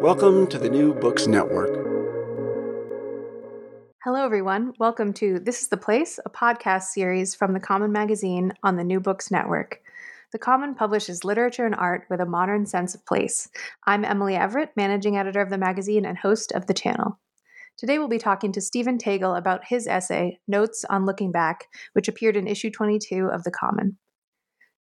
Welcome to the New Books Network. Hello, everyone. Welcome to This is the Place, a podcast series from the Common Magazine on the New Books Network. The Common publishes literature and art with a modern sense of place. I'm Emily Everett, managing editor of the magazine and host of the channel. Today we'll be talking to Steven Tagle about his essay, Notes on Looking Back, which appeared in issue 22 of The Common.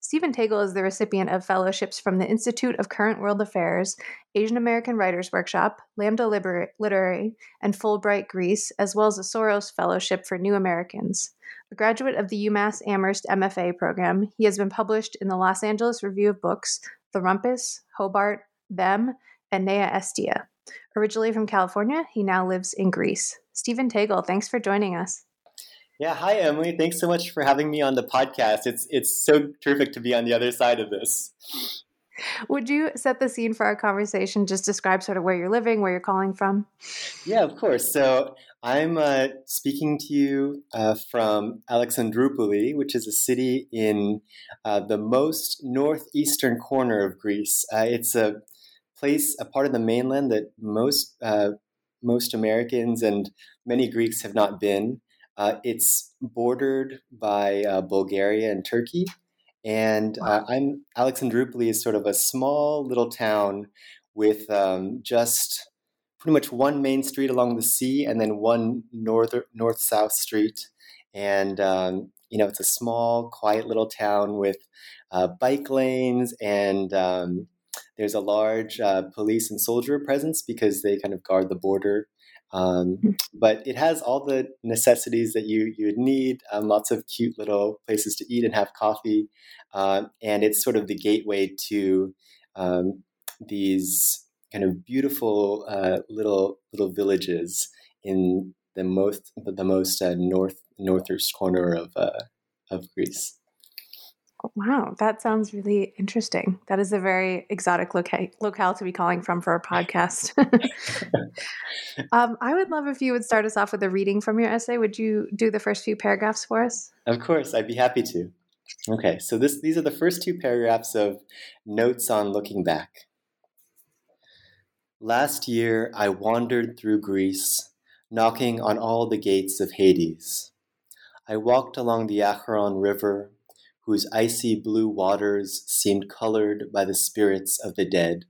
Steven Tagle is the recipient of fellowships from the Institute of Current World Affairs, Asian American Writers Workshop, Lambda Liber- Literary, and Fulbright Greece, as well as a Soros Fellowship for New Americans. A graduate of the UMass Amherst MFA program, he has been published in the Los Angeles Review of Books, The Rumpus, Hobart, Them, and Nea Estia. Originally from California, he now lives in Greece. Steven Tagle, thanks for joining us. Yeah, hi Emily. Thanks so much for having me on the podcast. It's it's so terrific to be on the other side of this. Would you set the scene for our conversation? Just describe sort of where you're living, where you're calling from. Yeah, of course. So I'm uh, speaking to you uh, from Alexandroupoli, which is a city in uh, the most northeastern corner of Greece. Uh, it's a place, a part of the mainland that most uh, most Americans and many Greeks have not been. Uh, it's bordered by uh, Bulgaria and Turkey. And uh, I'm Alexandroupoli is sort of a small little town with um, just pretty much one main street along the sea and then one north north south street. And um, you know, it's a small, quiet little town with uh, bike lanes and um, there's a large uh, police and soldier presence because they kind of guard the border um, hmm. but it has all the necessities that you you would need. Um, lots of cute little places to eat and have coffee, uh, and it's sort of the gateway to um, these kind of beautiful uh, little little villages in the most the most uh, north northeast corner of uh, of Greece. Wow, that sounds really interesting. That is a very exotic loca- locale to be calling from for a podcast. um, I would love if you would start us off with a reading from your essay. Would you do the first few paragraphs for us? Of course, I'd be happy to. Okay, so this, these are the first two paragraphs of Notes on Looking Back. Last year, I wandered through Greece, knocking on all the gates of Hades. I walked along the Acheron River whose icy blue waters seemed colored by the spirits of the dead.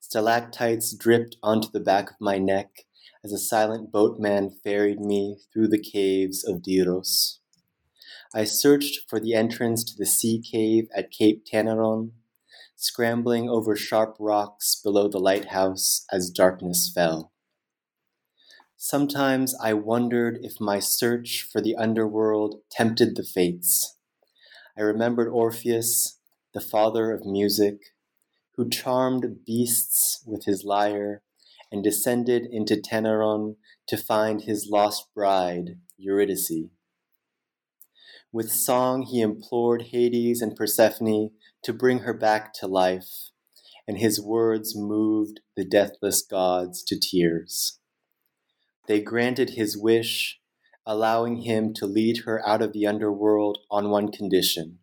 Stalactites dripped onto the back of my neck as a silent boatman ferried me through the caves of Diros. I searched for the entrance to the sea cave at Cape Tainaron, scrambling over sharp rocks below the lighthouse as darkness fell. Sometimes I wondered if my search for the underworld tempted the fates I remembered Orpheus, the father of music, who charmed beasts with his lyre and descended into Tainaron to find his lost bride, Eurydice. With song, he implored Hades and Persephone to bring her back to life, and his words moved the deathless gods to tears. they granted his wish, allowing him to lead her out of the underworld on one condition.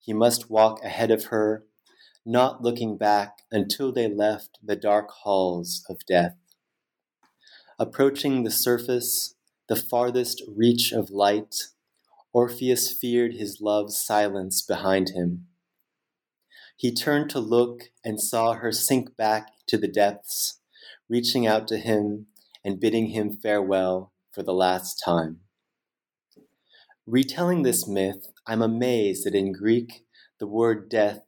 He must walk ahead of her, not looking back until they left the dark halls of death. Approaching the surface, the farthest reach of light, Orpheus feared his love's silence behind him. He turned to look and saw her sink back to the depths, reaching out to him and bidding him farewell for the last time. Retelling this myth, I'm amazed that in Greek, the word death,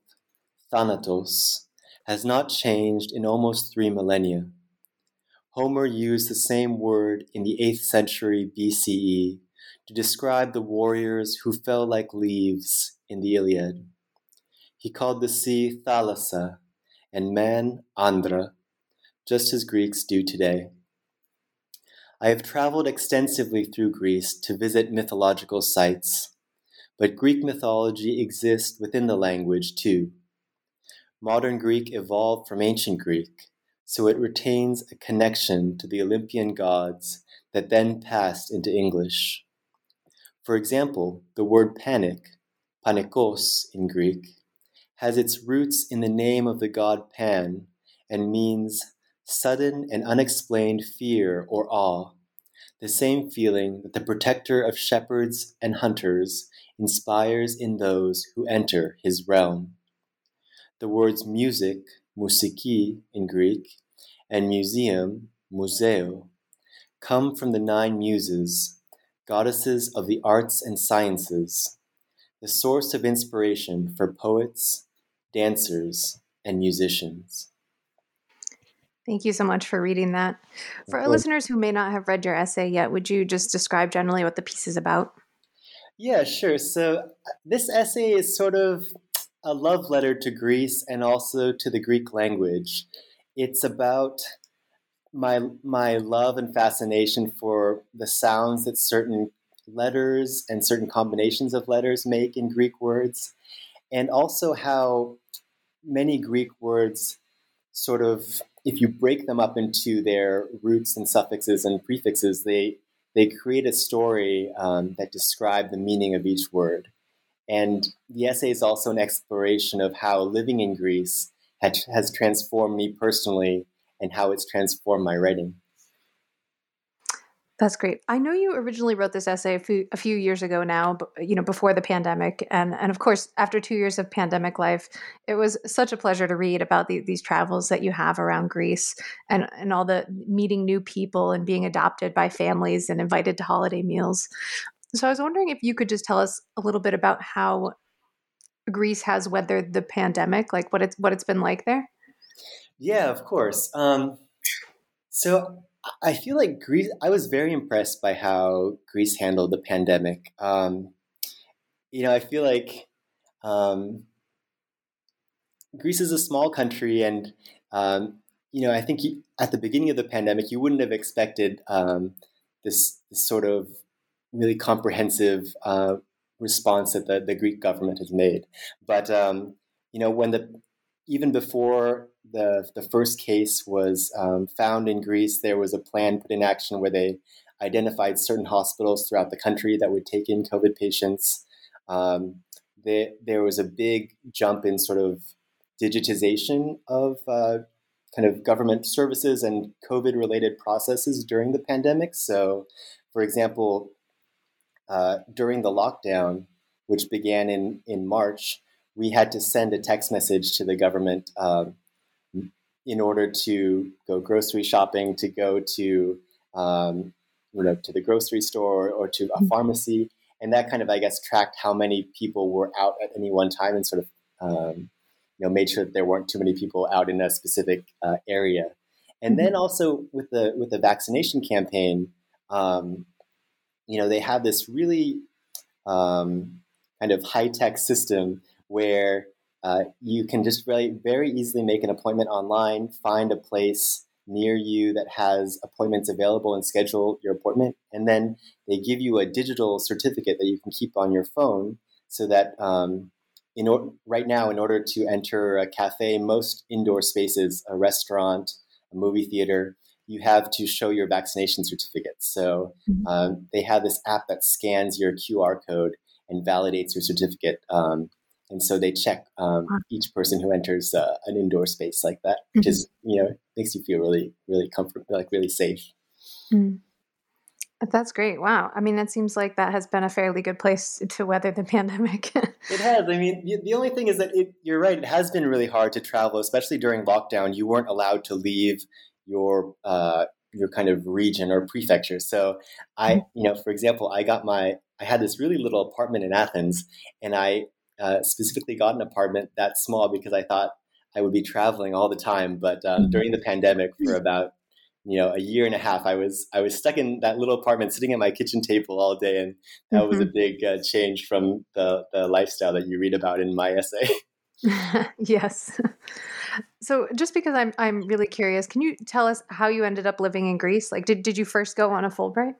thanatos, has not changed in almost three millennia. Homer used the same word in the 8th century BCE to describe the warriors who fell like leaves in the Iliad. He called the sea Thalassa and man Andra, just as Greeks do today. I have traveled extensively through Greece to visit mythological sites, but Greek mythology exists within the language too. Modern Greek evolved from ancient Greek, so it retains a connection to the Olympian gods that then passed into English. For example, the word panic, panikos in Greek, has its roots in the name of the god Pan and means sudden and unexplained fear or awe, the same feeling that the protector of shepherds and hunters inspires in those who enter his realm. The words music, musiki in Greek, and museum, museo, come from the nine muses, goddesses of the arts and sciences, the source of inspiration for poets, dancers, and musicians. Thank you so much for reading that. For our listeners who may not have read your essay yet, would you just describe generally what the piece is about? Yeah, sure. So, uh, this essay is sort of a love letter to Greece and also to the Greek language. It's about my my love and fascination for the sounds that certain letters and certain combinations of letters make in Greek words, and also how many Greek words sort of, if you break them up into their roots and suffixes and prefixes, they they create a story um, that describe the meaning of each word. And the essay is also an exploration of how living in Greece had, has transformed me personally and how it's transformed my writing. That's great. I know you originally wrote this essay a few, a few years ago now, you know, before the pandemic, and and of course, after two years of pandemic life, it was such a pleasure to read about the, these travels that you have around Greece and and all the meeting new people and being adopted by families and invited to holiday meals. So I was wondering if you could just tell us a little bit about how Greece has weathered the pandemic, like what it's what it's been like there. Yeah, of course. Um, so I feel like Greece. I was very impressed by how Greece handled the pandemic. Um, you know, I feel like um, Greece is a small country, and um, you know, I think you, at the beginning of the pandemic, you wouldn't have expected um, this, this, sort of really comprehensive uh, response that the, the Greek government has made. But um, you know, when the even before the, the first case was um, found in Greece, there was a plan put in action where they identified certain hospitals throughout the country that would take in COVID patients. Um, there was a big jump in sort of digitization of uh, kind of government services and COVID related processes during the pandemic. So, for example, uh, during the lockdown, which began in, in March, we had to send a text message to the government um, in order to go grocery shopping, to go to um, you know to the grocery store or to a mm-hmm. pharmacy, and that kind of I guess tracked how many people were out at any one time and sort of um, you know made sure that there weren't too many people out in a specific uh, area. And then mm-hmm. also with the with the vaccination campaign, um, you know they have this really um, kind of high tech system where uh, you can just really very easily make an appointment online, find a place near you that has appointments available and schedule your appointment. And then they give you a digital certificate that you can keep on your phone so that um, in or- right now, in order to enter a cafe, most indoor spaces, a restaurant, a movie theater, you have to show your vaccination certificate. So Mm-hmm. um, they have this app that scans your QR code and validates your certificate. Um, and so they check um, each person who enters uh, an indoor space like that, which Mhm. is you know makes you feel really really comfortable, like really safe. Mm. That's great. Wow. I mean, it seems like that has been a fairly good place to weather the pandemic. It has. I mean, the, the only thing is that it, you're right. It has been really hard to travel, especially during lockdown. You weren't allowed to leave your uh, your kind of region or prefecture. So I, you know, for example, I got my I had this really little apartment in Athens, and I uh, specifically got an apartment that small because I thought I would be traveling all the time. But um, during the pandemic, for about you know a year and a half, I was I was stuck in that little apartment, sitting at my kitchen table all day, and that was a big uh, change from the the lifestyle that you read about in my essay. yes. So, just because I'm I'm really curious, can you tell us how you ended up living in Greece? Like, did did you first go on a Fulbright?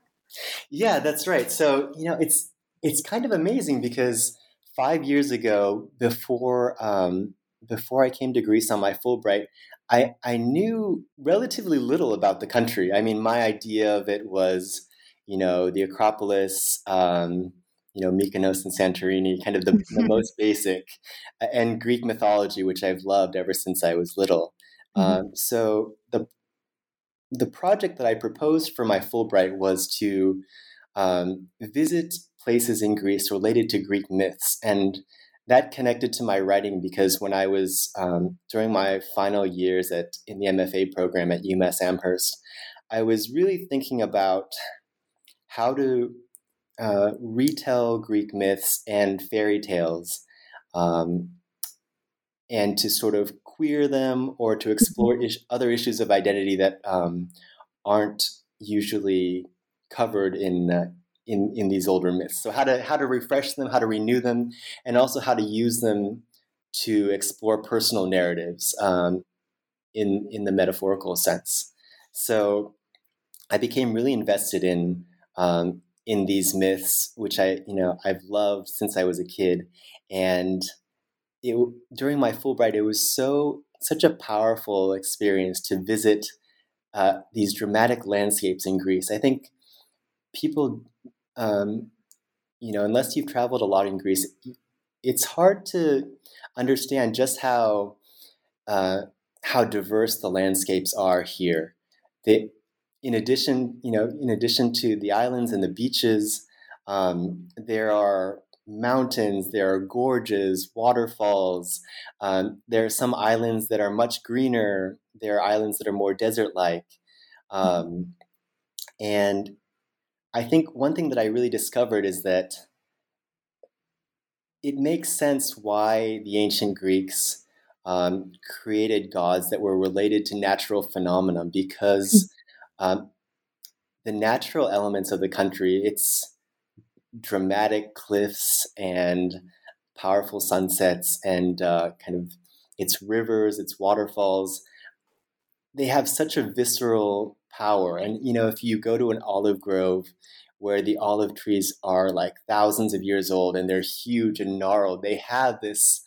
Yeah, that's right. So you know, it's it's kind of amazing because five years ago, before um, before I came to Greece on my Fulbright, I I knew relatively little about the country. I mean, my idea of it was, you know, the Acropolis, um, you know, Mykonos and Santorini, kind of the, the most basic, and Greek mythology, which I've loved ever since I was little. Mhm. Um, so the the project that I proposed for my Fulbright was to um, visit places in Greece related to Greek myths, and that connected to my writing because when I was um, during my final years at in the MFA program at UMass Amherst, I was really thinking about how to uh, retell Greek myths and fairy tales, um, and to sort of queer them or to explore is- other issues of identity that um, aren't usually covered in uh, in in these older myths. So how to how to refresh them, how to renew them, and also how to use them to explore personal narratives um, in in the metaphorical sense. So I became really invested in um, in these myths, which I you know I've loved since I was a kid, and it, during my Fulbright, it was so such a powerful experience to visit uh, these dramatic landscapes in Greece. I think people, um, you know, unless you've traveled a lot in Greece, it's hard to understand just how uh, how diverse the landscapes are here. They, in addition, you know, in addition to the islands and the beaches, um, there are mountains, there are gorges, waterfalls. Um, there are some islands that are much greener. There are islands that are more desert-like. Um, and I think one thing that I really discovered is that it makes sense why the ancient Greeks um, created gods that were related to natural phenomena because um, the natural elements of the country, it's dramatic cliffs and powerful sunsets and uh, kind of its rivers, its waterfalls. They have such a visceral power. And, you know, if you go to an olive grove where the olive trees are like thousands of years old and they're huge and gnarled, they have this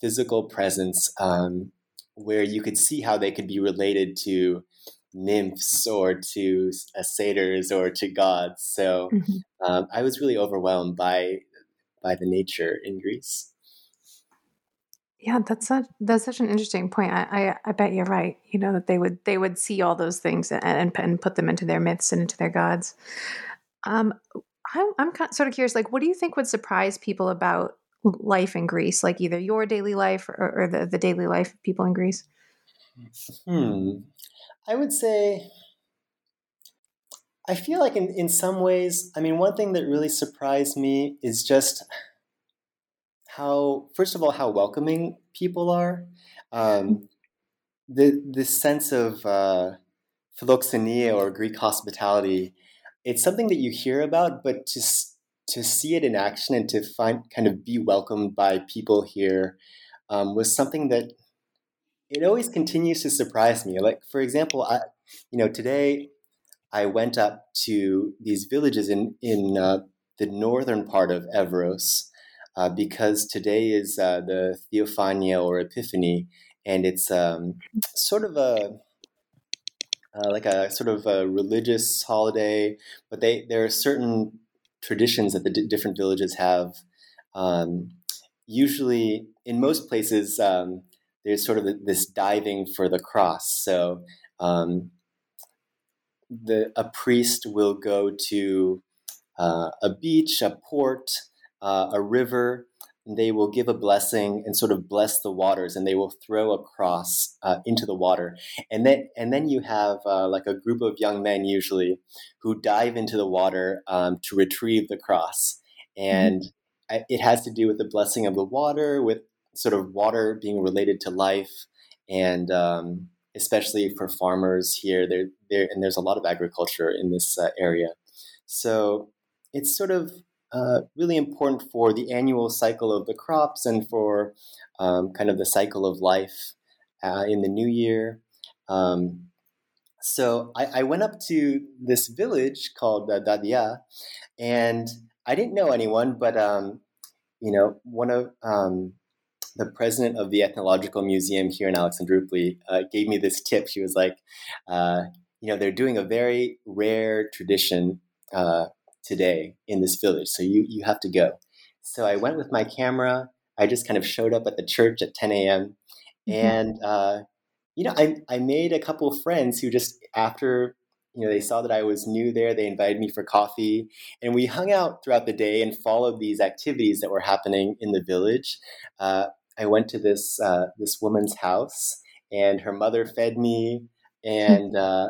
physical presence um, where you could see how they could be related to nymphs or to uh, satyrs or to gods. So Mhm. um, I was really overwhelmed by by the nature in Greece. Yeah, that's such that's such an interesting point. I, I I bet you're right. You know that they would they would see all those things and and, and put them into their myths and into their gods. Um, I'm I'm kind sort of curious. Like, what do you think would surprise people about life in Greece? Like either your daily life or, or the the daily life of people in Greece. Hmm. I would say I feel like in, in some ways, I mean, one thing that really surprised me is just how, first of all, how welcoming people are. Um, the this sense of uh, philoxenia or Greek hospitality, it's something that you hear about, but to to see it in action and to find kind of be welcomed by people here um, was something that it always continues to surprise me. Like for example, I you know today I went up to these villages in in uh, the northern part of Evros uh, because today is uh, the Theophania or Epiphany, and it's um, sort of a uh, like a sort of a religious holiday, but they there are certain traditions that the d- different villages have. Um, usually, in most places, um, there's sort of this diving for the cross. So, um, the a priest will go to uh, a beach, a port, uh, a river, And they will give a blessing and sort of bless the waters and they will throw a cross uh, into the water. And then and then you have uh, like a group of young men usually who dive into the water um, to retrieve the cross. And mm-hmm. it has to do with the blessing of the water with sort of water being related to life. And um, especially for farmers here there there and there's a lot of agriculture in this uh, area. So it's sort of uh, really important for the annual cycle of the crops and for um, kind of the cycle of life uh, in the new year. Um, so I, I, went up to this village called uh, Dadia, and I didn't know anyone, but um, you know, one of um, the president of the Ethnological Museum here in Alexandroupoli uh, gave me this tip. She was like, uh, you know, they're doing a very rare tradition uh, today in this village. So you, you have to go. So I went with my camera. I just kind of showed up at the church at 10 a.m. Mm-hmm. And, uh, you know, I, I made a couple of friends who just after, you know, they saw that I was new there, they invited me for coffee. And we hung out throughout the day and followed these activities that were happening in the village. Uh, I went to this, uh, this woman's house and her mother fed me. And uh,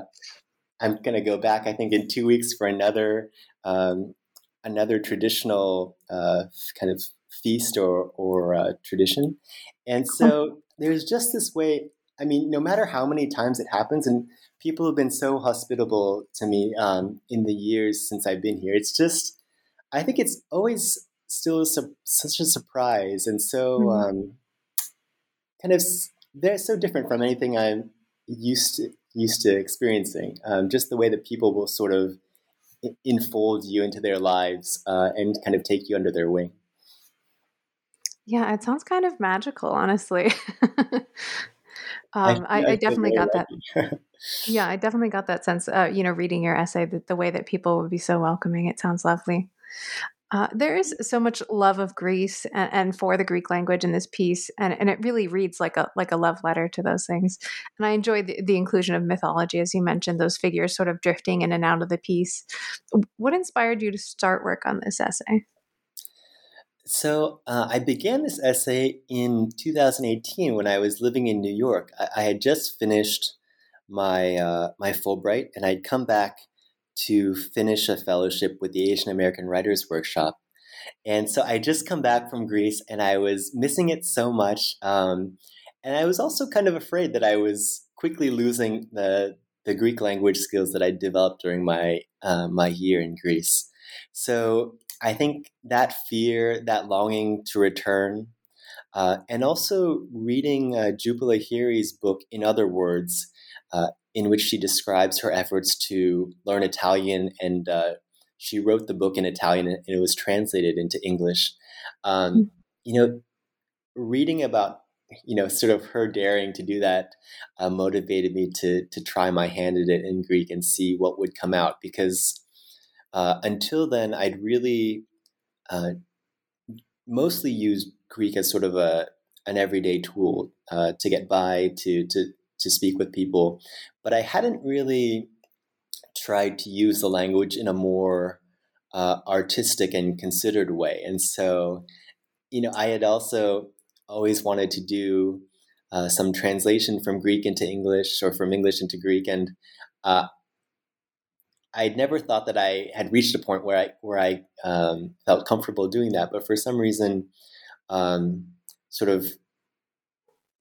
I'm going to go back, I think, in two weeks for another um, another traditional uh, kind of feast or, or uh, tradition. And so there's just this way, I mean, no matter how many times it happens, and people have been so hospitable to me um, in the years since I've been here, it's just, I think it's always still su- such a surprise and so mm-hmm. um, kind of, they're so different from anything I'm used to used to experiencing. Um, just the way that people will sort of enfold you into their lives uh, and kind of take you under their wing. Yeah, it sounds kind of magical, honestly. um, I, I, I, definitely got that. yeah, I definitely got that sense. Uh, you know, reading your essay, that the way that people would be so welcoming, it sounds lovely. Uh, there is so much love of Greece and, and, for the Greek language in this piece, and, and it really reads like a like a love letter to those things. And I enjoyed the, the, inclusion of mythology, as you mentioned, those figures sort of drifting in and out of the piece. What inspired you to start work on this essay? So uh, I began this essay in 2018 when I was living in New York. I, I had just finished my uh, my Fulbright, and I'd come back to finish a fellowship with the Asian American Writers Workshop. And so I just come back from Greece and I was missing it so much. Um, and I was also kind of afraid that I was quickly losing the, the Greek language skills that I developed during my, uh, my year in Greece. So I think that fear, that longing to return, uh, and also reading uh, Jhumpa Lahiri's book, In Other Words, uh, in which she describes her efforts to learn Italian, and uh, she wrote the book in Italian, and it was translated into English. Um, mm-hmm. You know, reading about you know sort of her daring to do that uh, motivated me to to try my hand at it in Greek and see what would come out because uh, until then I'd really uh, mostly used Greek as sort of a an everyday tool uh, to get by to to to speak with people, but I hadn't really tried to use the language in a more uh, artistic and considered way. And so, you know, I had also always wanted to do uh, some translation from Greek into English or from English into Greek, and uh, I'd never thought that I had reached a point where I where I um, felt comfortable doing that. But for some reason, um, sort of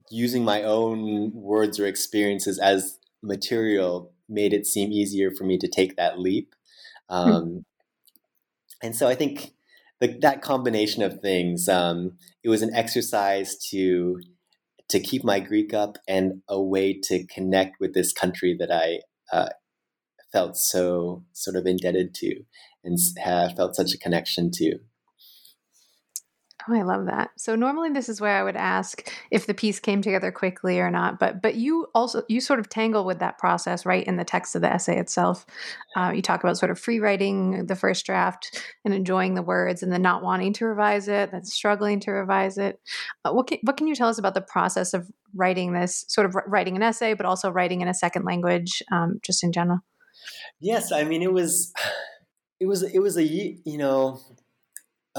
using my own words or experiences as material made it seem easier for me to take that leap. Hmm. Um, and so I think the, that combination of things, um, it was an exercise to to keep my Greek up and a way to connect with this country that I uh, felt so sort of indebted to and have felt such a connection to. Oh, I love that. So normally this is where I would ask if the piece came together quickly or not, but but you also you sort of tangle with that process right in the text of the essay itself. Uh, you talk about sort of free writing the first draft and enjoying the words, and then not wanting to revise it, then struggling to revise it. Uh, what can, what can you tell us about the process of writing this sort of writing an essay, but also writing in a second language, um, just in general? Yes, I mean it was it was it was a you know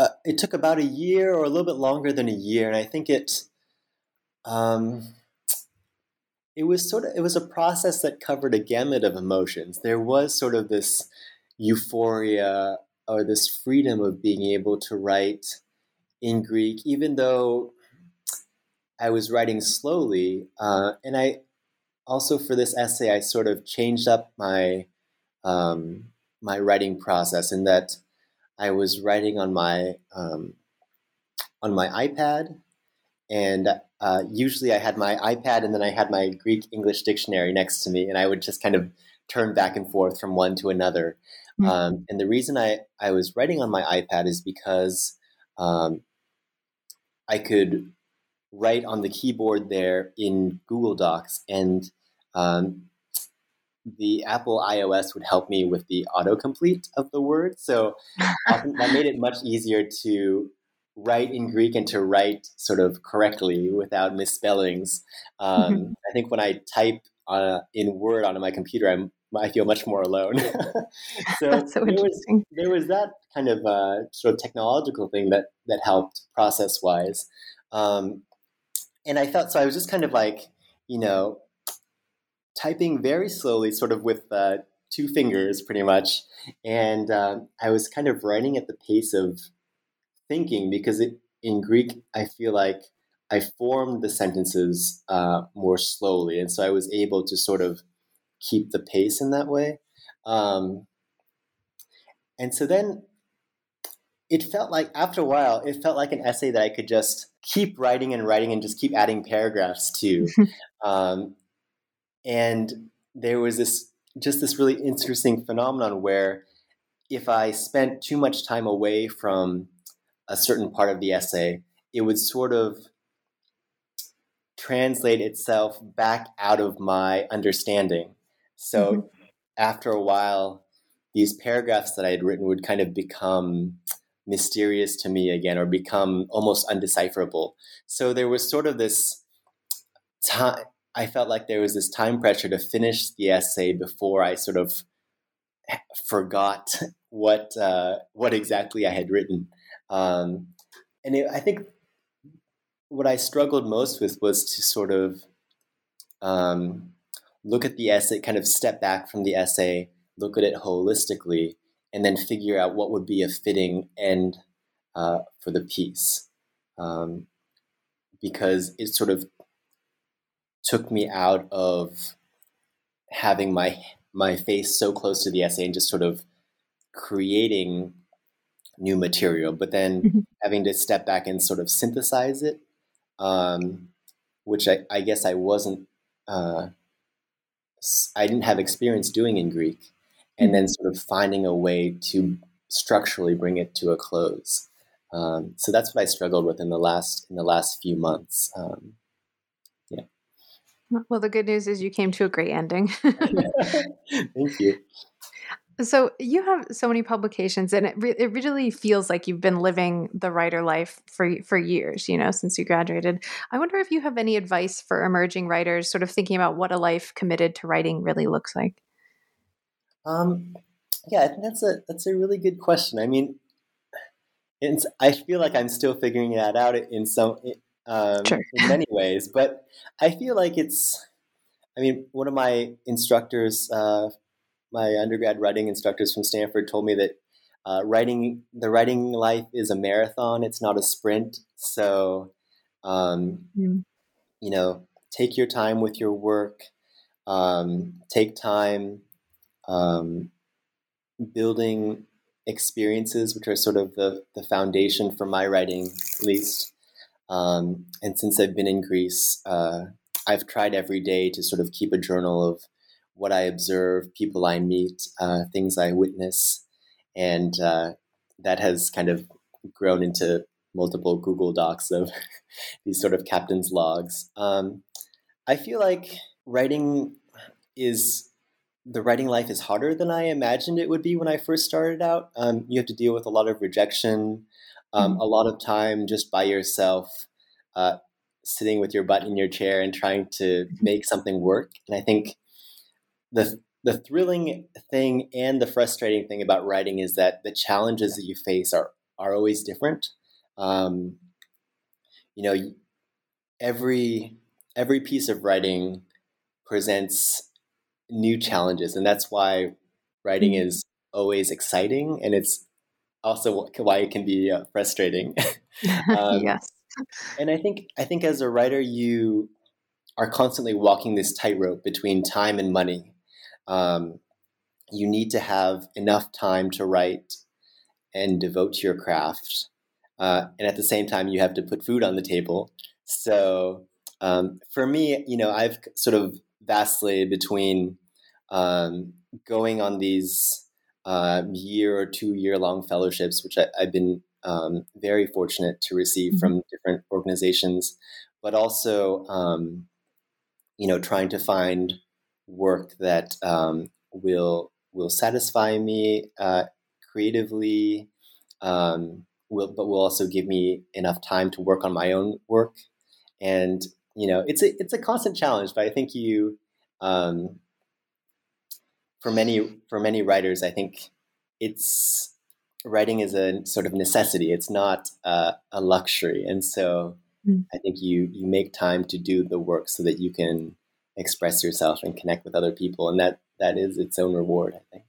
uh, it took about a year or a little bit longer than a year, and I think it um, it was sort of it was a process that covered a gamut of emotions. There was sort of this euphoria or this freedom of being able to write in Greek, even though I was writing slowly, uh, and I also for this essay I sort of changed up my um, my writing process in that I was writing on my um, on my iPad, and uh, usually I had my iPad and then I had my Greek English dictionary next to me, and I would just kind of turn back and forth from one to another. Mm-hmm. Um, and the reason I, I was writing on my iPad is because um, I could write on the keyboard there in Google Docs, and um, the Apple iOS would help me with the autocomplete of the word. So that made it much easier to write in Greek and to write sort of correctly without misspellings. Um, mm-hmm. I think when I type uh, in Word on my computer, I'm I feel much more alone. so, That's so there was there was that kind of uh, sort of technological thing that that helped process wise, um, and I felt so I was just kind of like you know typing very slowly, sort of with uh, two fingers, pretty much. And uh, I was kind of writing at the pace of thinking because it, in Greek, I feel like I formed the sentences uh, more slowly, and so I was able to sort of keep the pace in that way. Um, and so then it felt like after a while, it felt like an essay that I could just keep writing and writing and just keep adding paragraphs to. um, and there was this just this really interesting phenomenon where if I spent too much time away from a certain part of the essay, it would sort of translate itself back out of my understanding. So mm-hmm. after a while, these paragraphs that I had written would kind of become mysterious to me again or become almost undecipherable. So there was sort of this time I felt like there was this time pressure to finish the essay before I sort of forgot what uh, what exactly I had written. Um, and it, I think what I struggled most with was to sort of um, look at the essay, kind of step back from the essay, look at it holistically, and then figure out what would be a fitting end uh, for the piece. Um, because it sort of took me out of having my my face so close to the essay and just sort of creating new material, but then mm-hmm. having to step back and sort of synthesize it, um, which I, I, guess I wasn't, uh, I didn't have experience doing in Greek, and mm-hmm. then sort of finding a way to structurally bring it to a close. Um, so that's what I struggled with in the last in the last few months. Um, well, the good news is you came to a great ending. Thank you. So you have so many publications, and it re- it really feels like you've been living the writer life for for years. You know, since you graduated. I wonder if you have any advice for emerging writers, sort of thinking about what a life committed to writing really looks like. Um, yeah, I think that's a that's a really good question. I mean, I feel like I'm still figuring that out in some um, sure. in many ways. But I feel like it's, I mean, one of my instructors, uh, my undergrad writing instructors from Stanford, told me that uh, writing the writing life is a marathon; it's not a sprint. So, um, mm. you know, take your time with your work. Um, take time um, building experiences, which are sort of the, the foundation for my writing, at least. Um, and since I've been in Greece, uh, I've tried every day to sort of keep a journal of what I observe, people I meet, uh, things I witness, and uh, that has kind of grown into multiple Google Docs of these sort of captain's logs. Um, I feel like writing is the writing life is harder than I imagined it would be when I first started out. Um, you have to deal with a lot of rejection, um, mm-hmm. a lot of time just by yourself, uh, sitting with your butt in your chair and trying to mm-hmm. make something work. And I think the the thrilling thing and the frustrating thing about writing is that the challenges that you face are are always different. Um, you know, every every piece of writing presents new challenges, and that's why writing mm-hmm. is always exciting, and it's also why it can be uh, frustrating. um, yes, and I think I think as a writer, you are constantly walking this tightrope between time and money. Um, you need to have enough time to write and devote to your craft, uh, and at the same time, you have to put food on the table. So um, for me, you know, I've sort of vacillated between um, going on these uh, year or two year long fellowships, which I, have been um, very fortunate to receive mm-hmm. from different organizations, but also, um, you know, trying to find work that um, will will satisfy me uh, creatively, um, will but will also give me enough time to work on my own work. And you know, it's a it's a constant challenge, but I think you um, for many for many writers, I think it's writing is a sort of necessity. It's not uh, a luxury, and so mm. I think you you make time to do the work so that you can express yourself and connect with other people, and that that is its own reward. I think.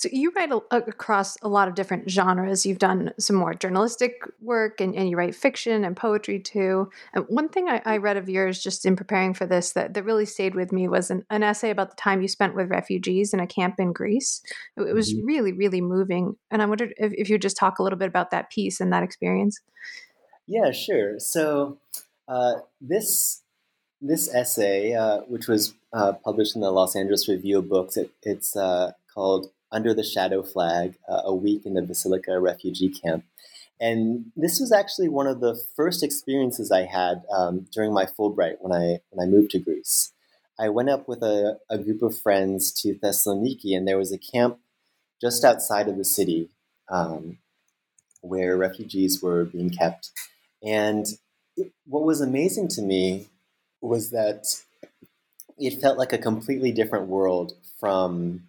So you write a, across a lot of different genres. You've done some more journalistic work, and, and you write fiction and poetry too. And one thing I, I, read of yours, just in preparing for this, that, that really stayed with me was an, an essay about the time you spent with refugees in a camp in Greece. It, it was mm-hmm. really, really moving. And I wondered if, if you'd just talk a little bit about that piece and that experience. Yeah, sure. So uh, this this essay, uh, which was uh, published in the Los Angeles Review of Books, it, it's uh, called Under the Shadow Flag uh, A Week in the Vasilika Refugee Camp. And this was actually one of the first experiences I had um, during my Fulbright when I, when I moved to Greece. I went up with a, a group of friends to Thessaloniki, and there was a camp just outside of the city um, where refugees were being kept. And it, what was amazing to me was that it felt like a completely different world from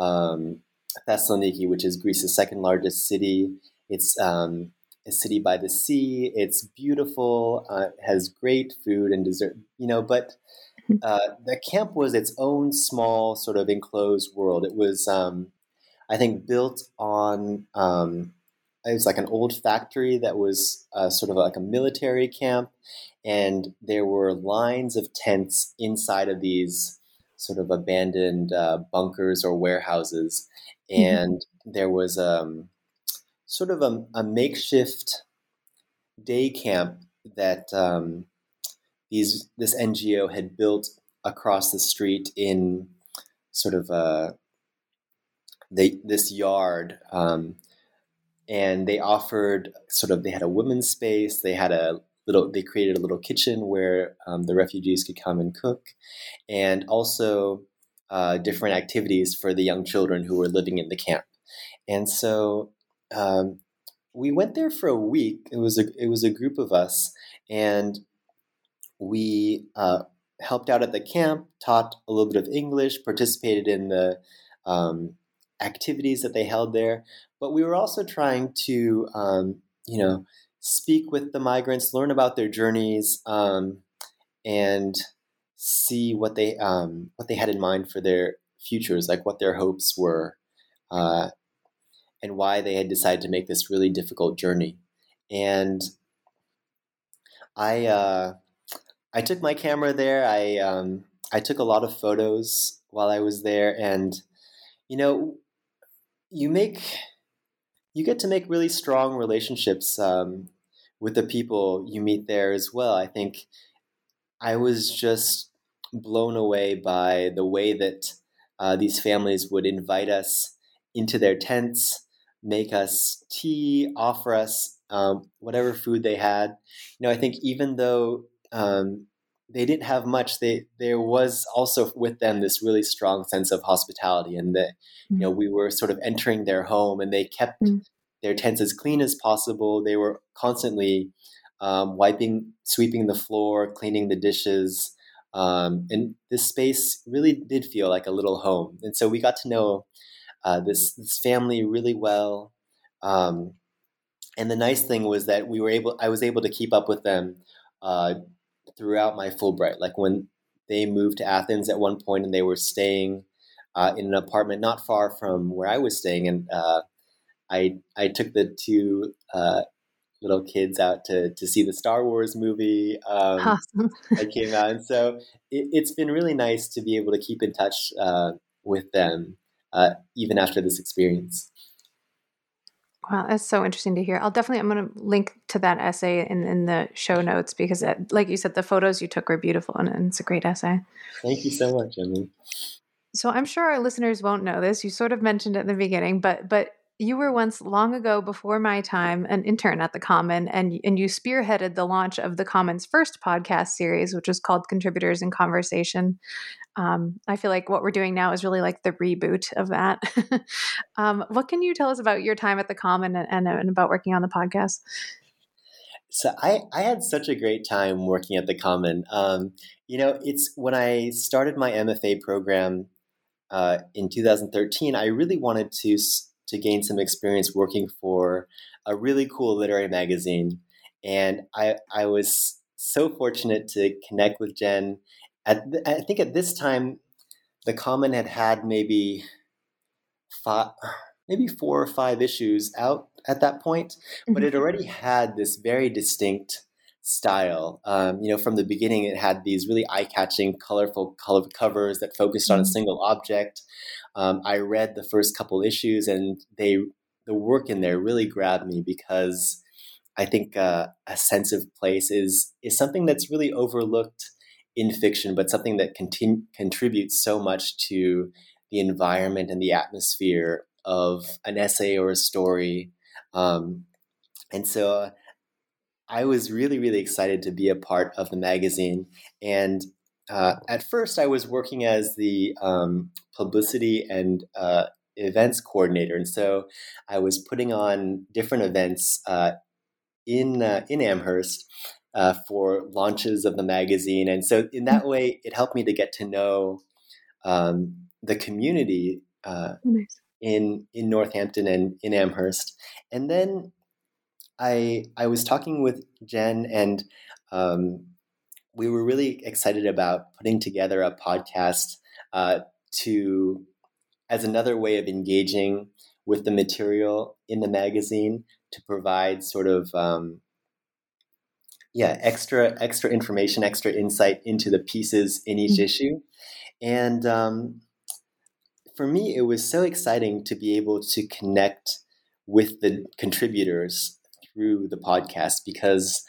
um, Thessaloniki, which is Greece's second largest city. It's um, a city by the sea. It's beautiful, uh, has great food and dessert, you know, but uh, the camp was its own small sort of enclosed world. It was, um, I think, built on, um, it was like an old factory that was uh, sort of like a military camp. And there were lines of tents inside of these sort of abandoned uh, bunkers or warehouses, mm-hmm. and mm-hmm. there was um, sort of a, a, makeshift day camp that um, these this NGO had built across the street in sort of a uh, they, this yard. Um, and they offered sort of they had a women's space they had a little they created a little kitchen where um, the refugees could come and cook and also uh, different activities for the young children who were living in the camp. And so um, we went there for a week. It was a it was a group of us and we uh, helped out at the camp taught a little bit of english participated in the um, activities that they held there. But we were also trying to um, you know speak with the migrants, learn about their journeys, um, and see what they um, what they had in mind for their futures, like what their hopes were, uh, and why they had decided to make this really difficult journey. And I uh, I took my camera there. I um, I took a lot of photos while I was there, and you know, you make you get to make really strong relationships um, with the people you meet there as well. I think I was just blown away by the way that uh, these families would invite us into their tents, make us tea, offer us um, whatever food they had. You know, I think even though um, they didn't have much, they there was also with them this really strong sense of hospitality, and that mm-hmm. you know we were sort of entering their home, and they kept mm-hmm. their tents as clean as possible. They were constantly um, wiping, sweeping the floor, cleaning the dishes. Um, and this space really did feel like a little home. And so we got to know uh, this, this family really well. Um, and the nice thing was that we were able, I was able to keep up with them uh, throughout my Fulbright. Like when they moved to Athens at one point and they were staying uh, in an apartment not far from where I was staying. And uh, I, I took the two uh, little kids out to to see the Star Wars movie um, awesome. that came out, and so it, has been really nice to be able to keep in touch uh, with them uh, even after this experience. Wow, that's so interesting to hear. I'll definitely I'm going to link to that essay in in the show notes because, it, like you said, the photos you took were beautiful and, and it's a great essay. Thank you so much, Emily. So I'm sure our listeners won't know this. You sort of mentioned it in the beginning, but but you were once long ago before my time an intern at the common and and you spearheaded the launch of the common's first podcast series which was called contributors in conversation um, i feel like what we're doing now is really like the reboot of that um, what can you tell us about your time at the common and, and, and about working on the podcast so I, I had such a great time working at the common um, you know it's when i started my mfa program uh, in 2013 i really wanted to to gain some experience working for a really cool literary magazine. And I, I was so fortunate to connect with Jen. At I think at this time, the Common had had maybe five, maybe four or five issues out at that point, but it mm-hmm. already had this very distinct style. Um, you know, from the beginning, it had these really eye-catching, colorful color covers that focused on a mm-hmm. single object. Um, I read the first couple issues, and they the work in there really grabbed me because I think uh, a sense of place is is something that's really overlooked in fiction, but something that contributes so much to the environment and the atmosphere of an essay or a story. Um, and so I was really, really excited to be a part of the magazine. And uh, at first, I was working as the um, publicity and uh, events coordinator, and so I was putting on different events uh, in uh, in Amherst uh, for launches of the magazine, and so in that way, it helped me to get to know um, the community uh, nice. in in Northampton and in Amherst, and then I I was talking with Jen and. Um, we were really excited about putting together a podcast uh, to as another way of engaging with the material in the magazine to provide sort of um, yeah extra extra information extra insight into the pieces in each mm-hmm. issue and um, for me it was so exciting to be able to connect with the contributors through the podcast because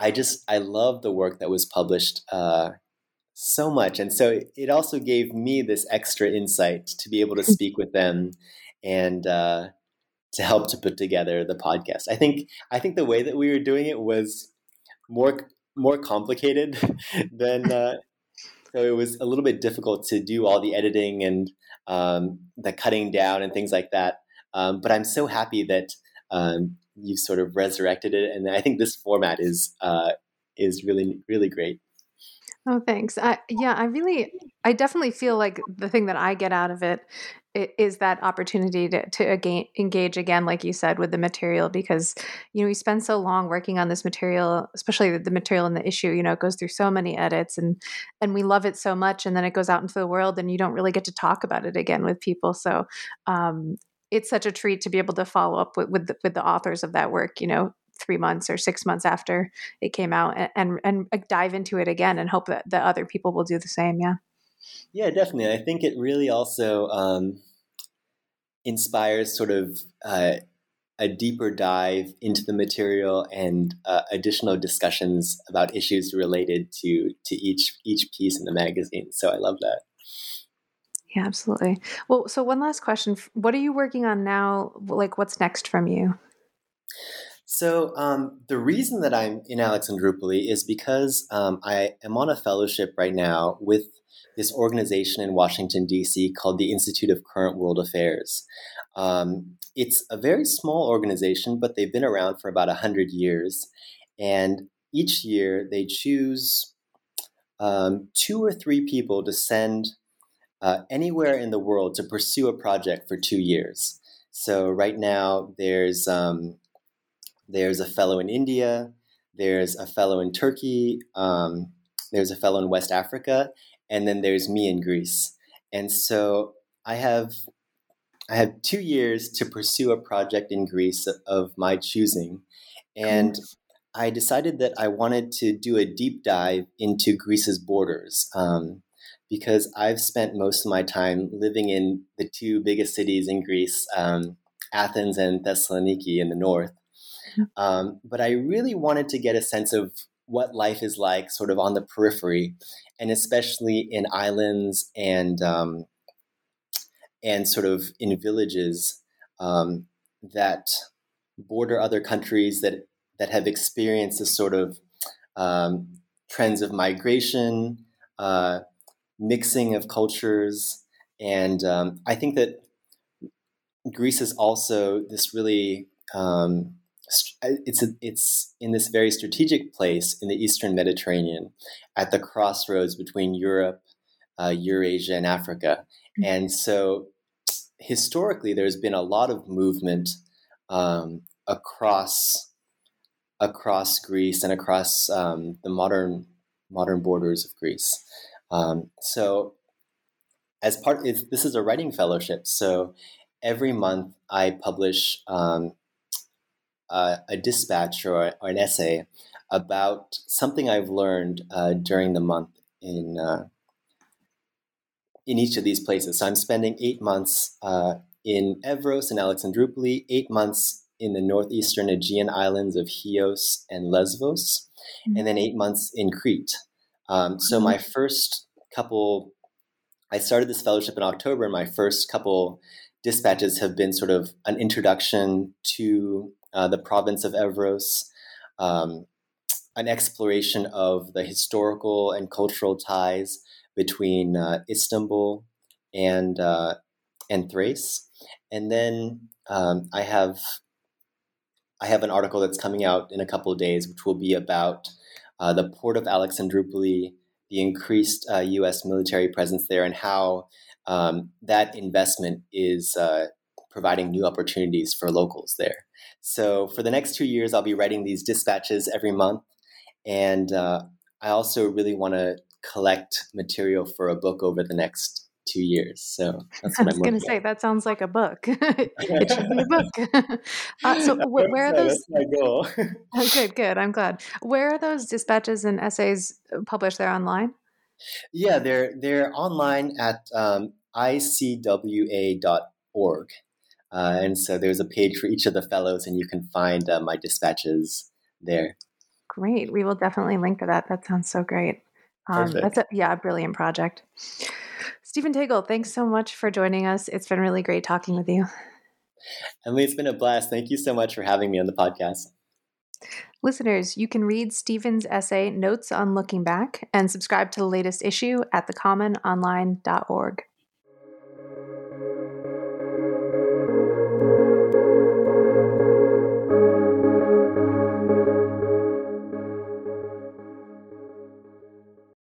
I just I love the work that was published uh, so much, and so it also gave me this extra insight to be able to speak with them and uh, to help to put together the podcast. I think I think the way that we were doing it was more more complicated than. Uh, so it was a little bit difficult to do all the editing and um, the cutting down and things like that. Um, but I'm so happy that um, you've sort of resurrected it, and I think this format is uh, is really really great. Oh, thanks. I, yeah, I really, I definitely feel like the thing that I get out of it is that opportunity to, to again, engage again, like you said, with the material because, you know, we spend so long working on this material, especially the material in the issue, you know, it goes through so many edits and, and we love it so much. And then it goes out into the world and you don't really get to talk about it again with people. So, um, it's such a treat to be able to follow up with with the, with the authors of that work. You know, three months or six months after it came out, and and, and uh, dive into it again, and hope that the other people will do the same. Yeah. Yeah, definitely. I think it really also um, inspires sort of uh, a deeper dive into the material and uh, additional discussions about issues related to to each each piece in the magazine. So I love that. Yeah, absolutely. Well, so one last question. What are you working on now? Like, what's next from you? So, um, the reason that I'm in Alexandroupoli is because um, I am on a fellowship right now with this organization in Washington, D.C., called the Institute of Current World Affairs. Um, it's a very small organization, but they've been around for about 100 years. And each year they choose um, two or three people to send uh, anywhere in the world to pursue a project for two years. So right now there's um, there's a fellow in India, there's a fellow in Turkey, um, there's a fellow in West Africa, and then there's me in Greece. And so I have I have two years to pursue a project in Greece of my choosing, and I decided that I wanted to do a deep dive into Greece's borders. Um, because I've spent most of my time living in the two biggest cities in Greece, um, Athens and Thessaloniki in the north. Um, but I really wanted to get a sense of what life is like sort of on the periphery, and especially in islands and um, and sort of in villages um, that border other countries that that have experienced this sort of um, trends of migration, uh, mixing of cultures, and um, I think that Greece is also this really um, it's a, it's in this very strategic place in the Eastern Mediterranean, at the crossroads between Europe, uh, Eurasia, and Africa, mm-hmm. and so historically there's been a lot of movement um, across across Greece and across um, the modern modern borders of Greece. Um, so, as part, this is a writing fellowship. So, every month I publish um, uh, a dispatch or, or, an essay about something I've learned uh, during the month in uh, in each of these places. So, I'm spending eight months uh, in Evros and Alexandroupoli, eight months in the northeastern Aegean islands of Chios and Lesvos, mm-hmm. and then eight months in Crete. Um, so my mm-hmm. first couple, I started this fellowship in October, and my first couple dispatches have been sort of an introduction to uh, the province of Evros, um, an exploration of the historical and cultural ties between uh, Istanbul and uh, and Thrace, and then um, I have I have an article that's coming out in a couple of days, which will be about uh, the port of Alexandroupoli, the increased uh, U.S. military presence there, and how um, that investment is uh, providing new opportunities for locals there. So for the next two years, I'll be writing these dispatches every month, and uh, I also really want to collect material for a book over the next two years. So that's what I was going to say. That sounds like a book. it should be a book. uh, so wh- where are those? My goal. oh, good, good. I'm glad. Where are those dispatches and essays uh, published? There online. Yeah, they're they're online at um, icwa.org. Uh, and so there's a page for each of the fellows, and you can find uh, my dispatches there. Great. We will definitely link to that. That sounds so great. Um, that's a yeah, a brilliant project. Steven Tagle, thanks so much for joining us. It's been really great talking with you. Emily, it's been a blast. Thank you so much for having me on the podcast. Listeners, you can read Steven's essay, Notes on Looking Back, and subscribe to the latest issue at thecommononline.org.